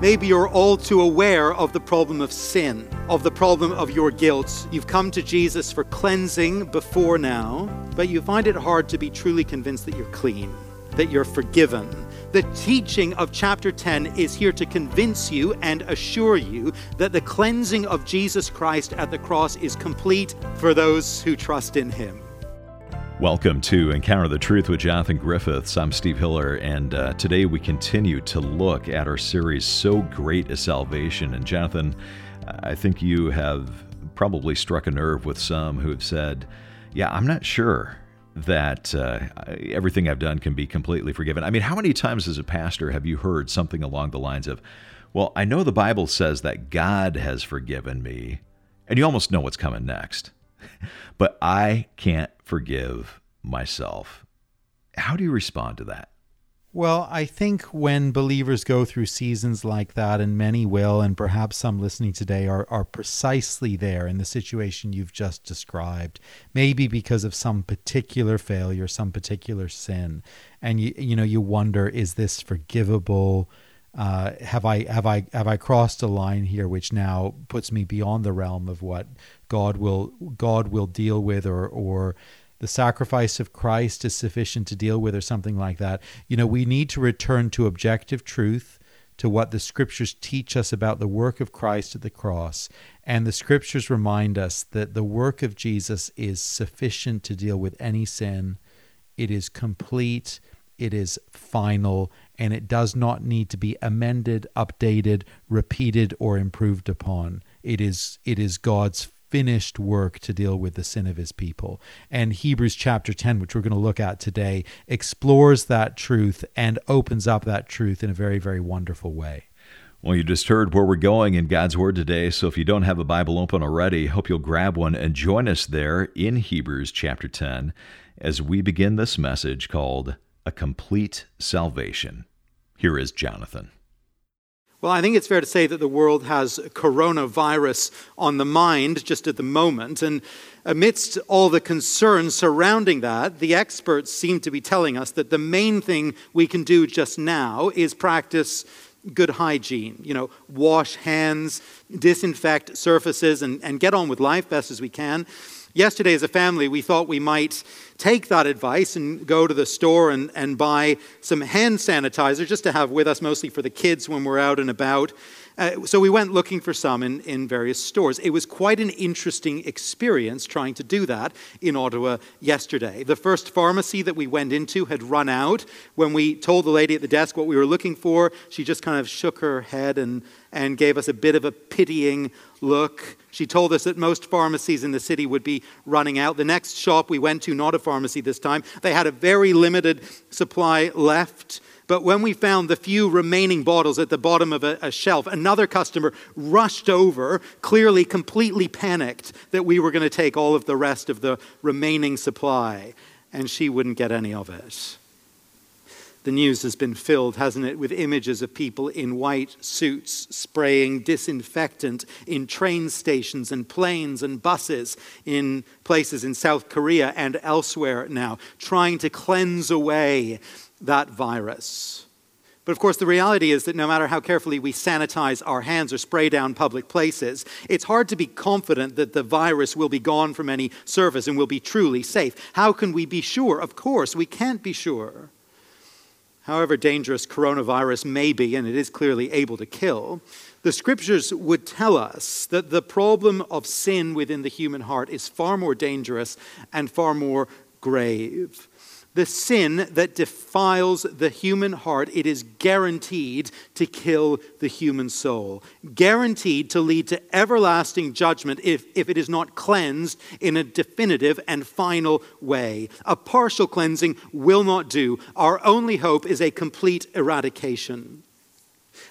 Maybe you're all too aware of the problem of sin, of the problem of your guilt. You've come to Jesus for cleansing before now, but you find it hard to be truly convinced that you're clean, that you're forgiven. The teaching of chapter 10 is here to convince you and assure you that the cleansing of Jesus Christ at the cross is complete for those who trust in him. Welcome to Encounter the Truth with Jonathan Griffiths. I'm Steve Hiller, and uh, today we continue to look at our series, So Great a Salvation. And Jonathan, I think you have probably struck a nerve with some who have said, Yeah, I'm not sure that uh, everything I've done can be completely forgiven. I mean, how many times as a pastor have you heard something along the lines of, Well, I know the Bible says that God has forgiven me, and you almost know what's coming next but I can't forgive myself. How do you respond to that? Well, I think when believers go through seasons like that, and many will, and perhaps some listening today are, are precisely there in the situation you've just described, maybe because of some particular failure, some particular sin, and you you know you wonder, is this forgivable? Uh, have I have I have I crossed a line here which now puts me beyond the realm of what God will God will deal with or or the sacrifice of Christ is sufficient to deal with or something like that. You know, we need to return to objective truth, to what the scriptures teach us about the work of Christ at the cross. And the scriptures remind us that the work of Jesus is sufficient to deal with any sin. It is complete, it is final, and it does not need to be amended, updated, repeated, or improved upon. It is it is God's finished work to deal with the sin of his people. And Hebrews chapter 10, which we're going to look at today, explores that truth and opens up that truth in a very, very wonderful way. Well, you just heard where we're going in God's Word today. So if you don't have a Bible open already, hope you'll grab one and join us there in Hebrews chapter 10 as we begin this message called A Complete Salvation. Here is Jonathan. Well, I think it's fair to say that the world has coronavirus on the mind just at the moment. And amidst all the concerns surrounding that, the experts seem to be telling us that the main thing we can do just now is practice good hygiene. You know, wash hands, disinfect surfaces, and, and get on with life best as we can. Yesterday, as a family, we thought we might take that advice and go to the store and, and buy some hand sanitizer just to have with us, mostly for the kids when we're out and about. Uh, so we went looking for some in, in various stores. It was quite an interesting experience trying to do that in Ottawa yesterday. The first pharmacy that we went into had run out. When we told the lady at the desk what we were looking for, she just kind of shook her head and, and gave us a bit of a pitying look. She told us that most pharmacies in the city would be running out. The next shop we went to, not a pharmacy this time, they had a very limited supply left. But when we found the few remaining bottles at the bottom of a, a, shelf, another customer rushed over, clearly completely panicked that we were going to take all of the rest of the remaining supply, and she wouldn't get any of it. The news has been filled, hasn't it, with images of people in white suits spraying disinfectant in train stations and planes and buses in places in South Korea and elsewhere now, trying to cleanse away that virus. But of course, the reality is that no matter how carefully we sanitize our hands or spray down public places, it's hard to be confident that the virus will be gone from any surface and will be truly safe. How can we be sure? Of course, we can't be sure however dangerous coronavirus may be, and it is clearly able to kill, the scriptures would tell us that the problem of sin within the human heart is far more dangerous and far more grave the sin that defiles the human heart, it is guaranteed to kill the human soul, guaranteed to lead to everlasting judgment if, if it is not cleansed in a definitive and final way. A partial cleansing will not do. Our only hope is a complete eradication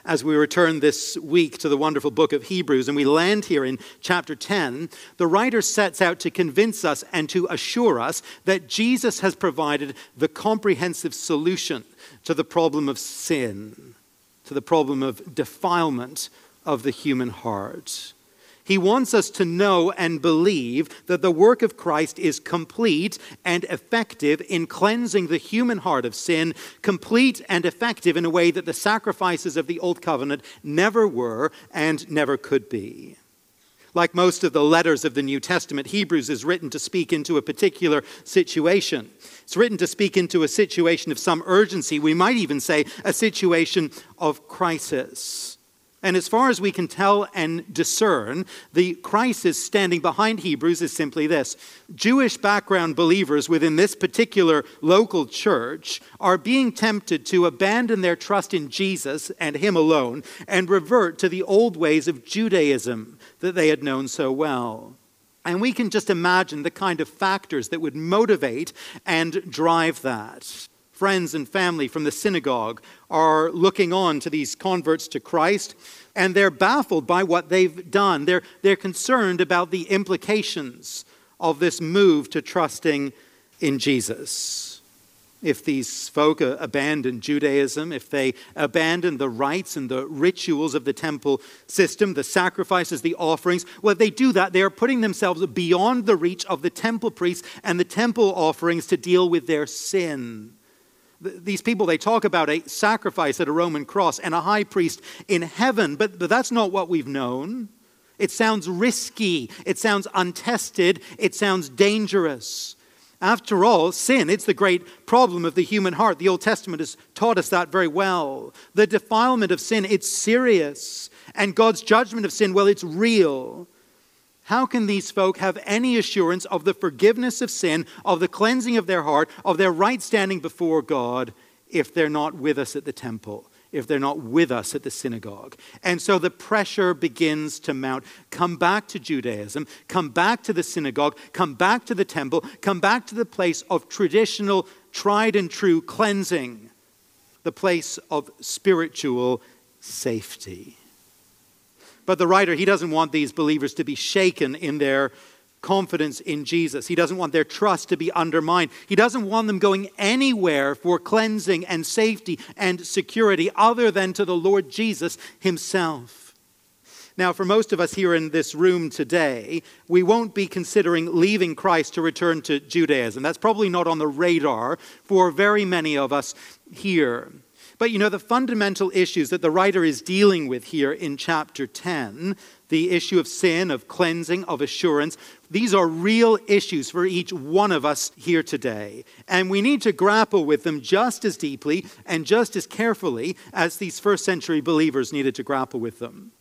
as we return this week to the wonderful book of Hebrews and we land here in chapter 10, the writer sets out to convince us and to assure us that Jesus has provided the comprehensive solution to the problem of sin, to the problem of defilement of the human heart. He wants us to know and believe that the work of Christ is complete and effective in cleansing the human heart of sin, complete and effective in a way that the sacrifices of the Old Covenant never were and never could be. Like most of the letters of the New Testament, Hebrews is written to speak into a particular situation. It's written to speak into a situation of some urgency. We might even say a situation of crisis. And as far as we can tell and discern, the crisis standing behind Hebrews is simply this Jewish background believers within this particular local church are being tempted to abandon their trust in Jesus and Him alone and revert to the old ways of Judaism that they had known so well. And we can just imagine the kind of factors that would motivate and drive that friends and family from the synagogue are looking on to these converts to Christ, and they're baffled by what they've done. They're, they're concerned about the implications of this move to trusting in Jesus. If these folk abandon Judaism, if they abandon the rites and the rituals of the temple system, the sacrifices, the offerings, well, if they do that, they are putting themselves beyond the reach of the temple priests and the temple offerings to deal with their sin. These people, they talk about a sacrifice at a Roman cross and a high priest in heaven, but, but that's not what we've known. It sounds risky, it sounds untested, it sounds dangerous. After all, sin, it's the great problem of the human heart. The Old Testament has taught us that very well. The defilement of sin, it's serious. And God's judgment of sin, well, it's real. How can these folk have any assurance of the forgiveness of sin, of the cleansing of their heart, of their right standing before God, if they're not with us at the temple, if they're not with us at the synagogue? And so the pressure begins to mount. Come back to Judaism, come back to the synagogue, come back to the temple, come back to the place of traditional, tried and true cleansing, the place of spiritual safety. But the writer, he doesn't want these believers to be shaken in their confidence in Jesus. He doesn't want their trust to be undermined. He doesn't want them going anywhere for cleansing and safety and security other than to the Lord Jesus himself. Now, for most of us here in this room today, we won't be considering leaving Christ to return to Judaism. That's probably not on the radar for very many of us here. But you know, the fundamental issues that the writer is dealing with here in chapter 10, the issue of sin, of cleansing, of assurance, these are real issues for each one of us here today. And we need to grapple with them just as deeply and just as carefully as these first century believers needed to grapple with them.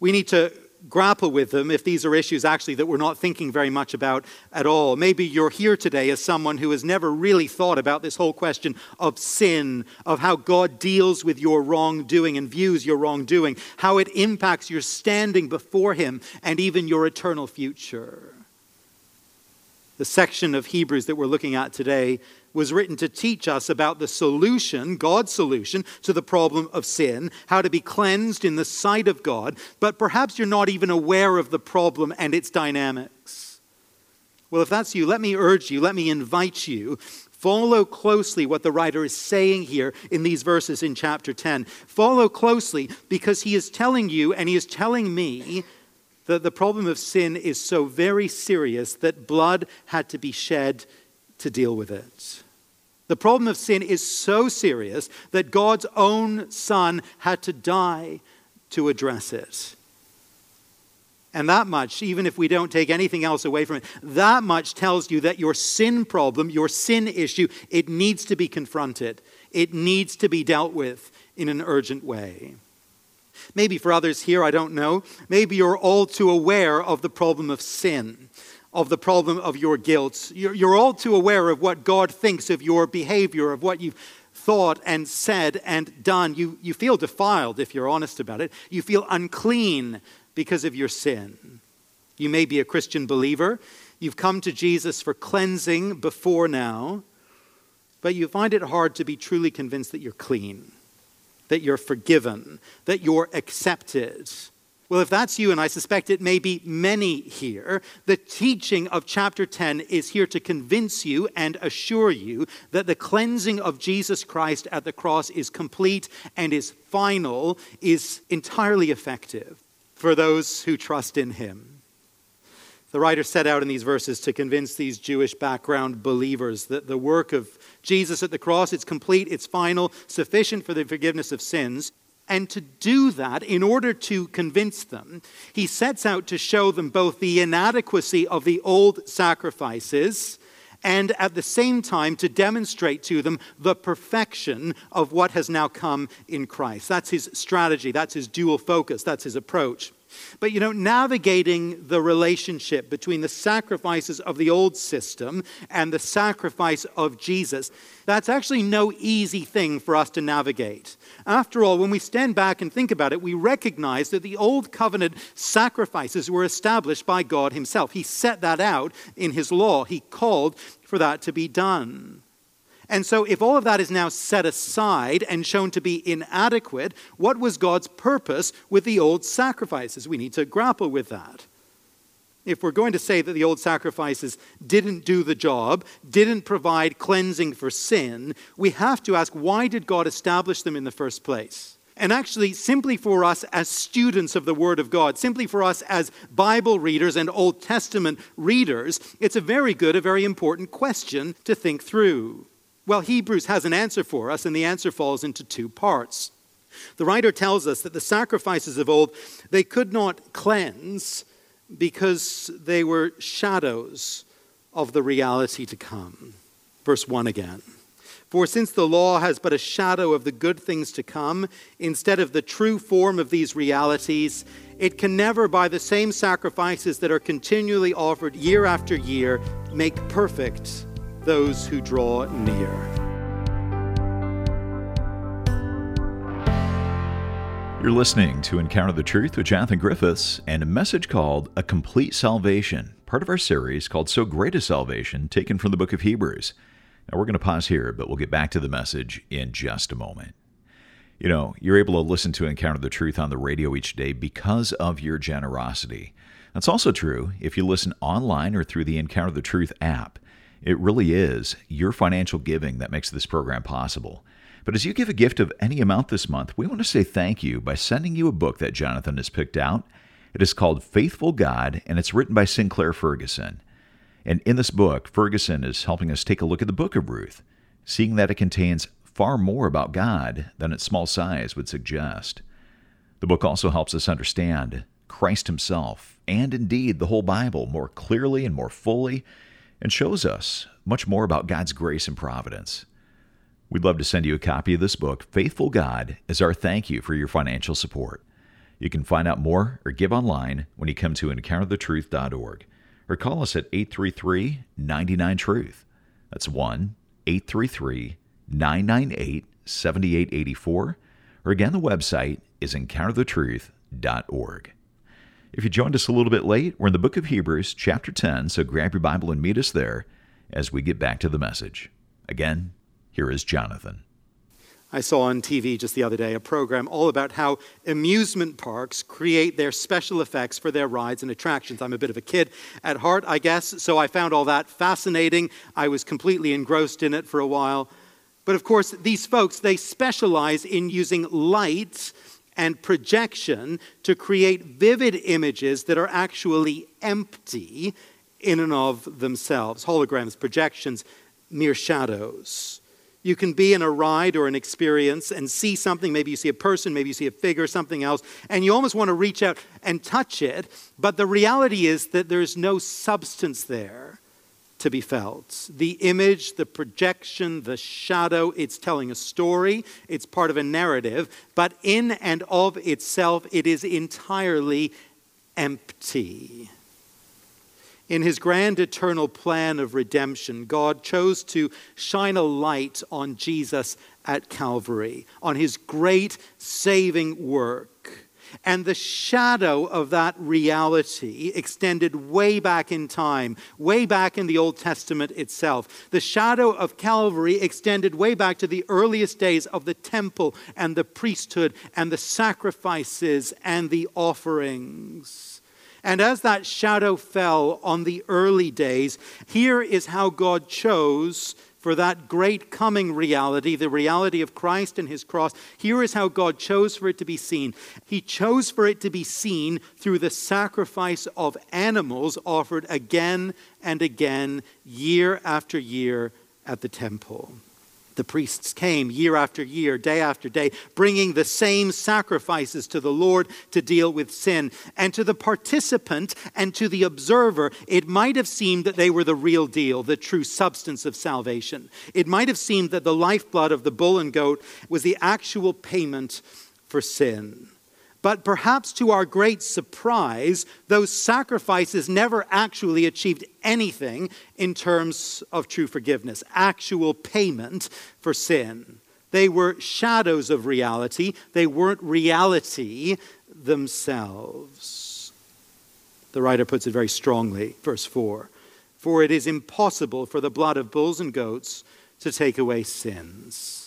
We need to grapple with them if these are issues actually that we're not thinking very much about at all. Maybe you're here today as someone who has never really thought about this whole question of sin, of how God deals with your wrongdoing and views your wrongdoing, how it impacts your standing before Him and even your eternal future. The section of Hebrews that we're looking at today was written to teach us about the solution, God's solution to the problem of sin, how to be cleansed in the sight of God, but perhaps you're not even aware of the problem and its dynamics. Well, if that's you, let me urge you, let me invite you. Follow closely what the writer is saying here in these verses in chapter 10. Follow closely because he is telling you and he is telling me that the problem of sin is so very serious that blood had to be shed to deal with it. The problem of sin is so serious that God's own Son had to die to address it. And that much, even if we don't take anything else away from it, that much tells you that your sin problem, your sin issue, it needs to be confronted. It needs to be dealt with in an urgent way. Maybe for others here, I don't know, maybe you're all too aware of the problem of sin of the problem of your guilt. You're, you're all too aware of what God thinks of your behavior, of what you've thought and said and done. You, you feel defiled if you're honest about it. You feel unclean because of your sin. You may be a Christian believer. You've come to Jesus for cleansing before now, but you find it hard to be truly convinced that you're clean, that you're forgiven, that you're accepted well, if that's you, and I suspect it may be many here, the teaching of chapter 10 is here to convince you and assure you that the cleansing of Jesus Christ at the cross is complete and is final, is entirely effective. for those who trust in him. The writer set out in these verses to convince these Jewish background believers that the work of Jesus at the cross, it's complete, it's final, sufficient for the forgiveness of sins. And to do that, in order to convince them, he sets out to show them both the inadequacy of the old sacrifices and at the same time to demonstrate to them the perfection of what has now come in Christ. That's his strategy, that's his dual focus, that's his approach. But you know, navigating the relationship between the sacrifices of the old system and the sacrifice of Jesus, that's actually no easy thing for us to navigate. After all, when we stand back and think about it, we recognize that the old covenant sacrifices were established by God Himself. He set that out in His law, He called for that to be done. And so, if all of that is now set aside and shown to be inadequate, what was God's purpose with the old sacrifices? We need to grapple with that. If we're going to say that the old sacrifices didn't do the job, didn't provide cleansing for sin, we have to ask why did God establish them in the first place? And actually, simply for us as students of the Word of God, simply for us as Bible readers and Old Testament readers, it's a very good, a very important question to think through. Well, Hebrews has an answer for us, and the answer falls into two parts. The writer tells us that the sacrifices of old, they could not cleanse because they were shadows of the reality to come. Verse 1 again. For since the law has but a shadow of the good things to come, instead of the true form of these realities, it can never, by the same sacrifices that are continually offered year after year, make perfect those who draw near. You're listening to Encounter the Truth with Jonathan Griffiths and a message called A Complete Salvation, part of our series called So Great a Salvation, taken from the book of Hebrews. Now, we're going to pause here, but we'll get back to the message in just a moment. You know, you're able to listen to Encounter the Truth on the radio each day because of your generosity. That's also true if you listen online or through the Encounter the Truth app. It really is your financial giving that makes this program possible. But as you give a gift of any amount this month, we want to say thank you by sending you a book that Jonathan has picked out. It is called Faithful God, and it's written by Sinclair Ferguson. And in this book, Ferguson is helping us take a look at the book of Ruth, seeing that it contains far more about God than its small size would suggest. The book also helps us understand Christ Himself, and indeed the whole Bible, more clearly and more fully and shows us much more about God's grace and providence. We'd love to send you a copy of this book, Faithful God, as our thank you for your financial support. You can find out more or give online when you come to encounterthetruth.org or call us at 833 99 Truth. That's 1 833 998 7884. Or again, the website is encounterthetruth.org. If you joined us a little bit late, we're in the book of Hebrews, chapter 10, so grab your Bible and meet us there as we get back to the message. Again, here is Jonathan. I saw on TV just the other day a program all about how amusement parks create their special effects for their rides and attractions. I'm a bit of a kid at heart, I guess, so I found all that fascinating. I was completely engrossed in it for a while. But of course, these folks, they specialize in using light and projection to create vivid images that are actually empty in and of themselves. Holograms, projections, mere shadows. You can be in a ride or an experience and see something. Maybe you see a person, maybe you see a figure, something else, and you almost want to reach out and touch it. But the reality is that there's no substance there to be felt. The image, the projection, the shadow, it's telling a story, it's part of a narrative, but in and of itself, it is entirely empty. In his grand eternal plan of redemption, God chose to shine a light on Jesus at Calvary, on his great saving work. And the shadow of that reality extended way back in time, way back in the Old Testament itself. The shadow of Calvary extended way back to the earliest days of the temple and the priesthood and the sacrifices and the offerings. And as that shadow fell on the early days, here is how God chose for that great coming reality, the reality of Christ and his cross, here is how God chose for it to be seen. He chose for it to be seen through the sacrifice of animals offered again and again, year after year at the temple. The priests came year after year, day after day, bringing the same sacrifices to the Lord to deal with sin. And to the participant and to the observer, it might have seemed that they were the real deal, the true substance of salvation. It might have seemed that the lifeblood of the bull and goat was the actual payment for sin. But perhaps to our great surprise, those sacrifices never actually achieved anything in terms of true forgiveness, actual payment for sin. They were shadows of reality, they weren't reality themselves. The writer puts it very strongly, verse 4 For it is impossible for the blood of bulls and goats to take away sins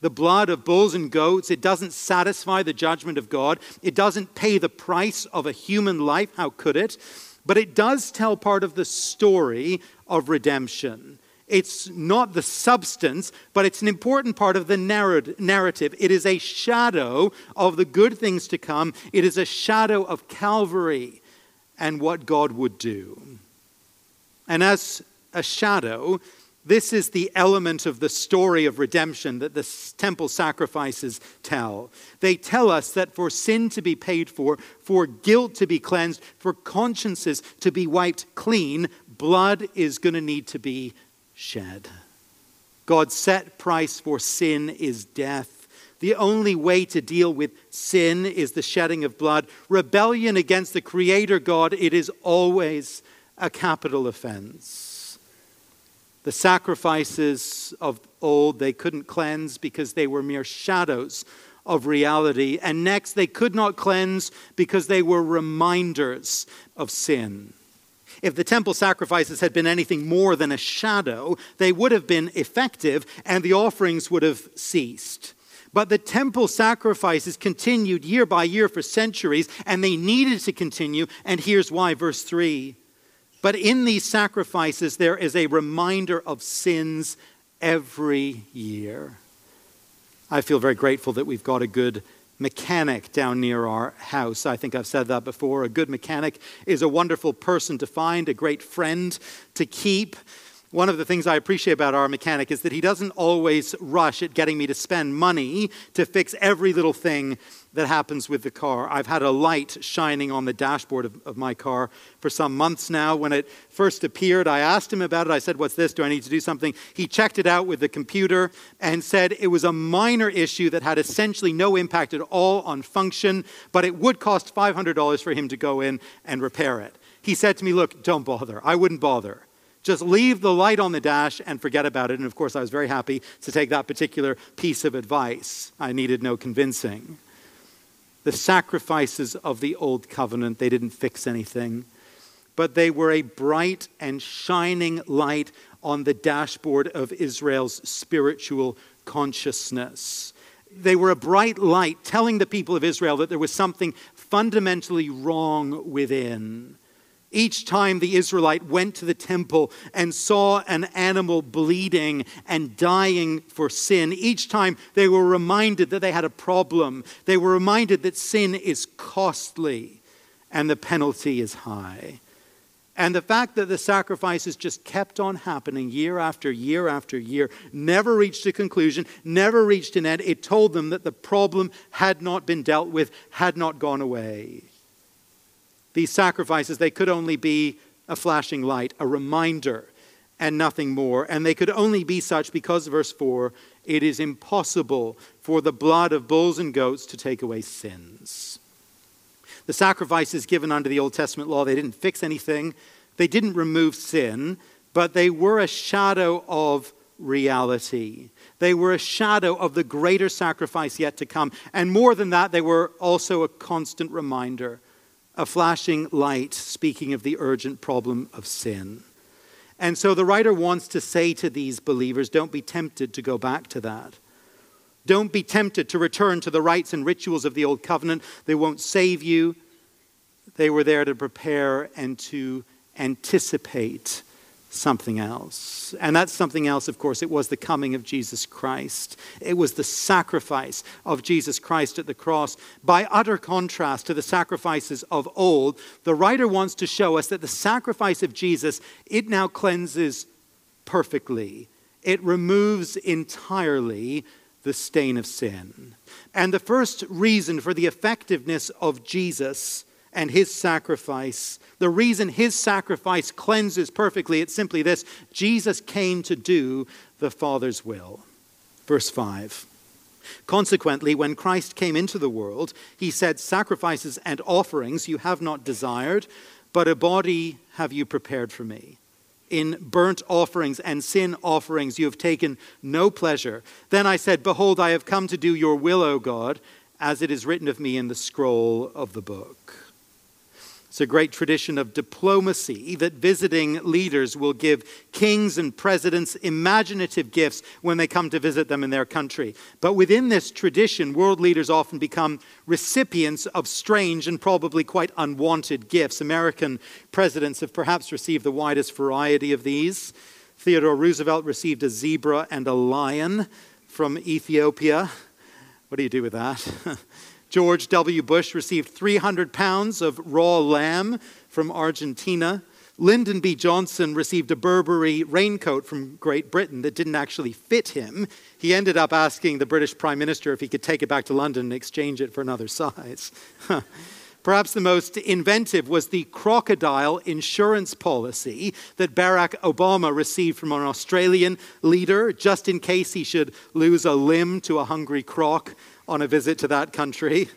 the blood of bulls and goats. It doesn't satisfy the judgment of God. It doesn't pay the price of a human life. How could it? But it does tell part of the story of redemption. It's not the substance, but it's an important part of the narrative. It is a shadow of the good things to come, it is a shadow of Calvary and what God would do. And as a shadow, this is the element of the story of redemption that the temple sacrifices tell. They tell us that for sin to be paid for, for guilt to be cleansed, for consciences to be wiped clean, blood is going to need to be shed. God's set price for sin is death. The only way to deal with sin is the shedding of blood. Rebellion against the Creator God, it is always a capital offense. The sacrifices of old they couldn't cleanse because they were mere shadows of reality. And next, they could not cleanse because they were reminders of sin. If the temple sacrifices had been anything more than a shadow, they would have been effective and the offerings would have ceased. But the temple sacrifices continued year by year for centuries, and they needed to continue. And here's why, verse 3 but in these sacrifices, there is a reminder of sins every year. I feel very grateful that we've got a good mechanic down near our house. I think I've said that before. A good mechanic is a wonderful person to find, a great friend to keep. One of the things I appreciate about our mechanic is that he doesn't always rush at getting me to spend money to fix every little thing that happens with the car. I've had a light shining on the dashboard of, of, my car for some months now. When it first appeared, I asked him about it. I said, What's this? Do I need to do something? He checked it out with the computer and said it was a minor issue that had essentially no impact at all on function, but it would cost $500 for him to go in and repair it. He said to me, Look, don't bother. I wouldn't bother. Just leave the light on the dash and forget about it. And of course, I was very happy to take that particular piece of advice. I needed no convincing the sacrifices of the old covenant. They didn't fix anything, but they were a bright and shining light on the dashboard of Israel's spiritual consciousness. They were a bright light telling the people of Israel that there was something fundamentally wrong within. Each time the Israelite went to the temple and saw an animal bleeding and dying for sin, each time they were reminded that they had a problem. They were reminded that sin is costly and the penalty is high. And the fact that the sacrifices just kept on happening year after year after year, never reached a conclusion, never reached an end, it told them that the problem had not been dealt with, had not gone away. These sacrifices, they could only be a flashing light, a reminder, and nothing more. And they could only be such because, verse 4, it is impossible for the blood of bulls and goats to take away sins. The sacrifices given under the Old Testament law, they didn't fix anything, they didn't remove sin, but they were a shadow of reality. They were a shadow of the greater sacrifice yet to come. And more than that, they were also a constant reminder a flashing light speaking of the urgent problem of sin. And so the writer wants to say to these believers don't be tempted to go back to that. Don't be tempted to return to the rites and rituals of the old covenant. They won't save you. They were there to prepare and to anticipate something else. And that something else, of course, it was the coming of Jesus Christ. It was the sacrifice of Jesus Christ at the cross. By utter contrast to the sacrifices of old, the writer wants to show us that the sacrifice of Jesus, it now cleanses perfectly. It removes entirely the stain of sin. And the first reason for the effectiveness of Jesus and his sacrifice. The reason his sacrifice cleanses perfectly, it's simply this Jesus came to do the Father's will. Verse 5. Consequently, when Christ came into the world, he said, Sacrifices and offerings you have not desired, but a body have you prepared for me. In burnt offerings and sin offerings you have taken no pleasure. Then I said, Behold, I have come to do your will, O God, as it is written of me in the scroll of the book. It's a great tradition of diplomacy that visiting leaders will give kings and presidents imaginative gifts when they come to visit them in their country. But within this tradition, world leaders often become recipients of strange and probably quite unwanted gifts. American presidents have perhaps received the widest variety of these. Theodore Roosevelt received a zebra and a lion from Ethiopia. What do you do with that? George W. Bush received 300 pounds of raw lamb from Argentina. Lyndon B. Johnson received a Burberry raincoat from Great Britain that didn't actually fit him. He ended up asking the British Prime Minister if he could take it back to London and exchange it for another size. Perhaps the most inventive was the crocodile insurance policy that Barack Obama received from an Australian leader just in case he should lose a limb to a hungry croc on a visit to that country.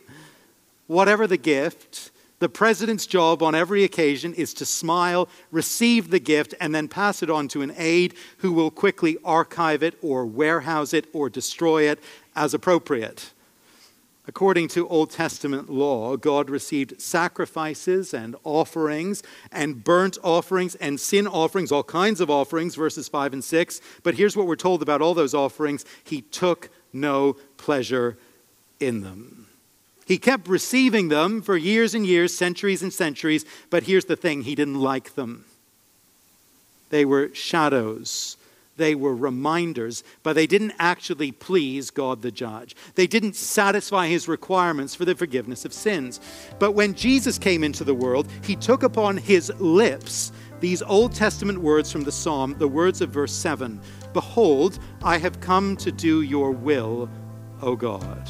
Whatever the gift, the president's job on every occasion is to smile, receive the gift, and then pass it on to an aide who will quickly archive it or warehouse it or destroy it as appropriate. According to Old Testament law, God received sacrifices and offerings and burnt offerings and sin offerings, all kinds of offerings, verses 5 and 6. But here's what we're told about all those offerings He took no pleasure in them. He kept receiving them for years and years, centuries and centuries, but here's the thing he didn't like them. They were shadows, they were reminders, but they didn't actually please God the judge. They didn't satisfy his requirements for the forgiveness of sins. But when Jesus came into the world, he took upon his lips these Old Testament words from the Psalm, the words of verse 7 Behold, I have come to do your will, O God.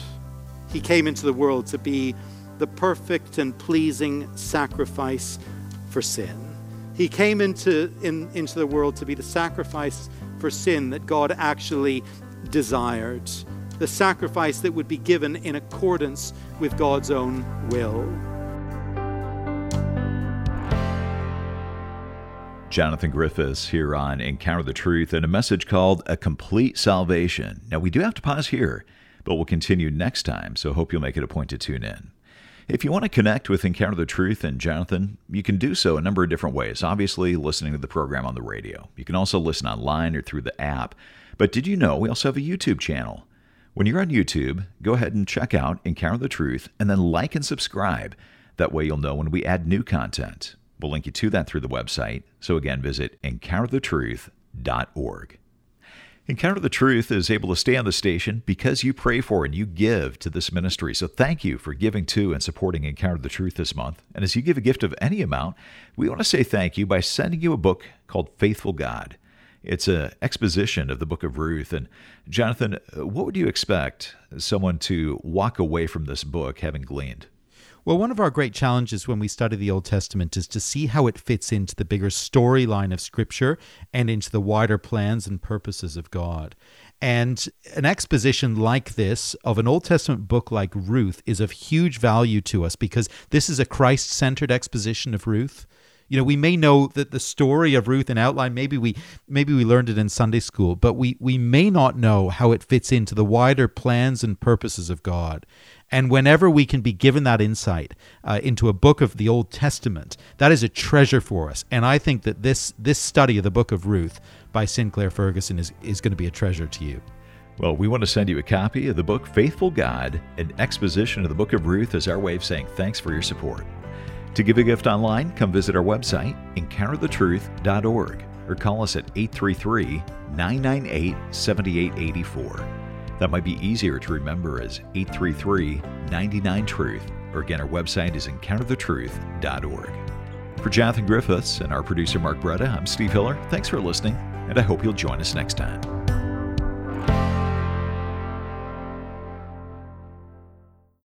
He came into the world to be the perfect and pleasing sacrifice for sin. He came into, in, into the world to be the sacrifice for sin that God actually desired, the sacrifice that would be given in accordance with God's own will. Jonathan Griffiths here on Encounter the Truth and a message called A Complete Salvation. Now, we do have to pause here but we'll continue next time, so hope you'll make it a point to tune in. If you want to connect with Encounter the Truth and Jonathan, you can do so a number of different ways. Obviously, listening to the program on the radio. You can also listen online or through the app. But did you know we also have a YouTube channel? When you're on YouTube, go ahead and check out Encounter the Truth and then like and subscribe. That way you'll know when we add new content. We'll link you to that through the website. So again, visit encounterthetruth.org. Encounter the Truth is able to stay on the station because you pray for and you give to this ministry. So thank you for giving to and supporting Encounter the Truth this month. And as you give a gift of any amount, we want to say thank you by sending you a book called Faithful God. It's an exposition of the book of Ruth. And Jonathan, what would you expect someone to walk away from this book having gleaned? Well, one of our great challenges when we study the Old Testament is to see how it fits into the bigger storyline of Scripture and into the wider plans and purposes of God. And an exposition like this of an Old Testament book like Ruth is of huge value to us because this is a Christ centered exposition of Ruth. You know, we may know that the story of Ruth in outline, maybe we maybe we learned it in Sunday school, but we we may not know how it fits into the wider plans and purposes of God. And whenever we can be given that insight uh, into a book of the Old Testament, that is a treasure for us. And I think that this this study of the book of Ruth by Sinclair Ferguson is, is going to be a treasure to you. Well, we want to send you a copy of the book Faithful God, an exposition of the book of Ruth as our way of saying thanks for your support. To give a gift online, come visit our website, encounterthetruth.org. or call us at 833 998 7884. That might be easier to remember as 833 99 Truth, or again, our website is encounterthetruth.org. For Jonathan Griffiths and our producer Mark Bretta, I'm Steve Hiller. Thanks for listening, and I hope you'll join us next time.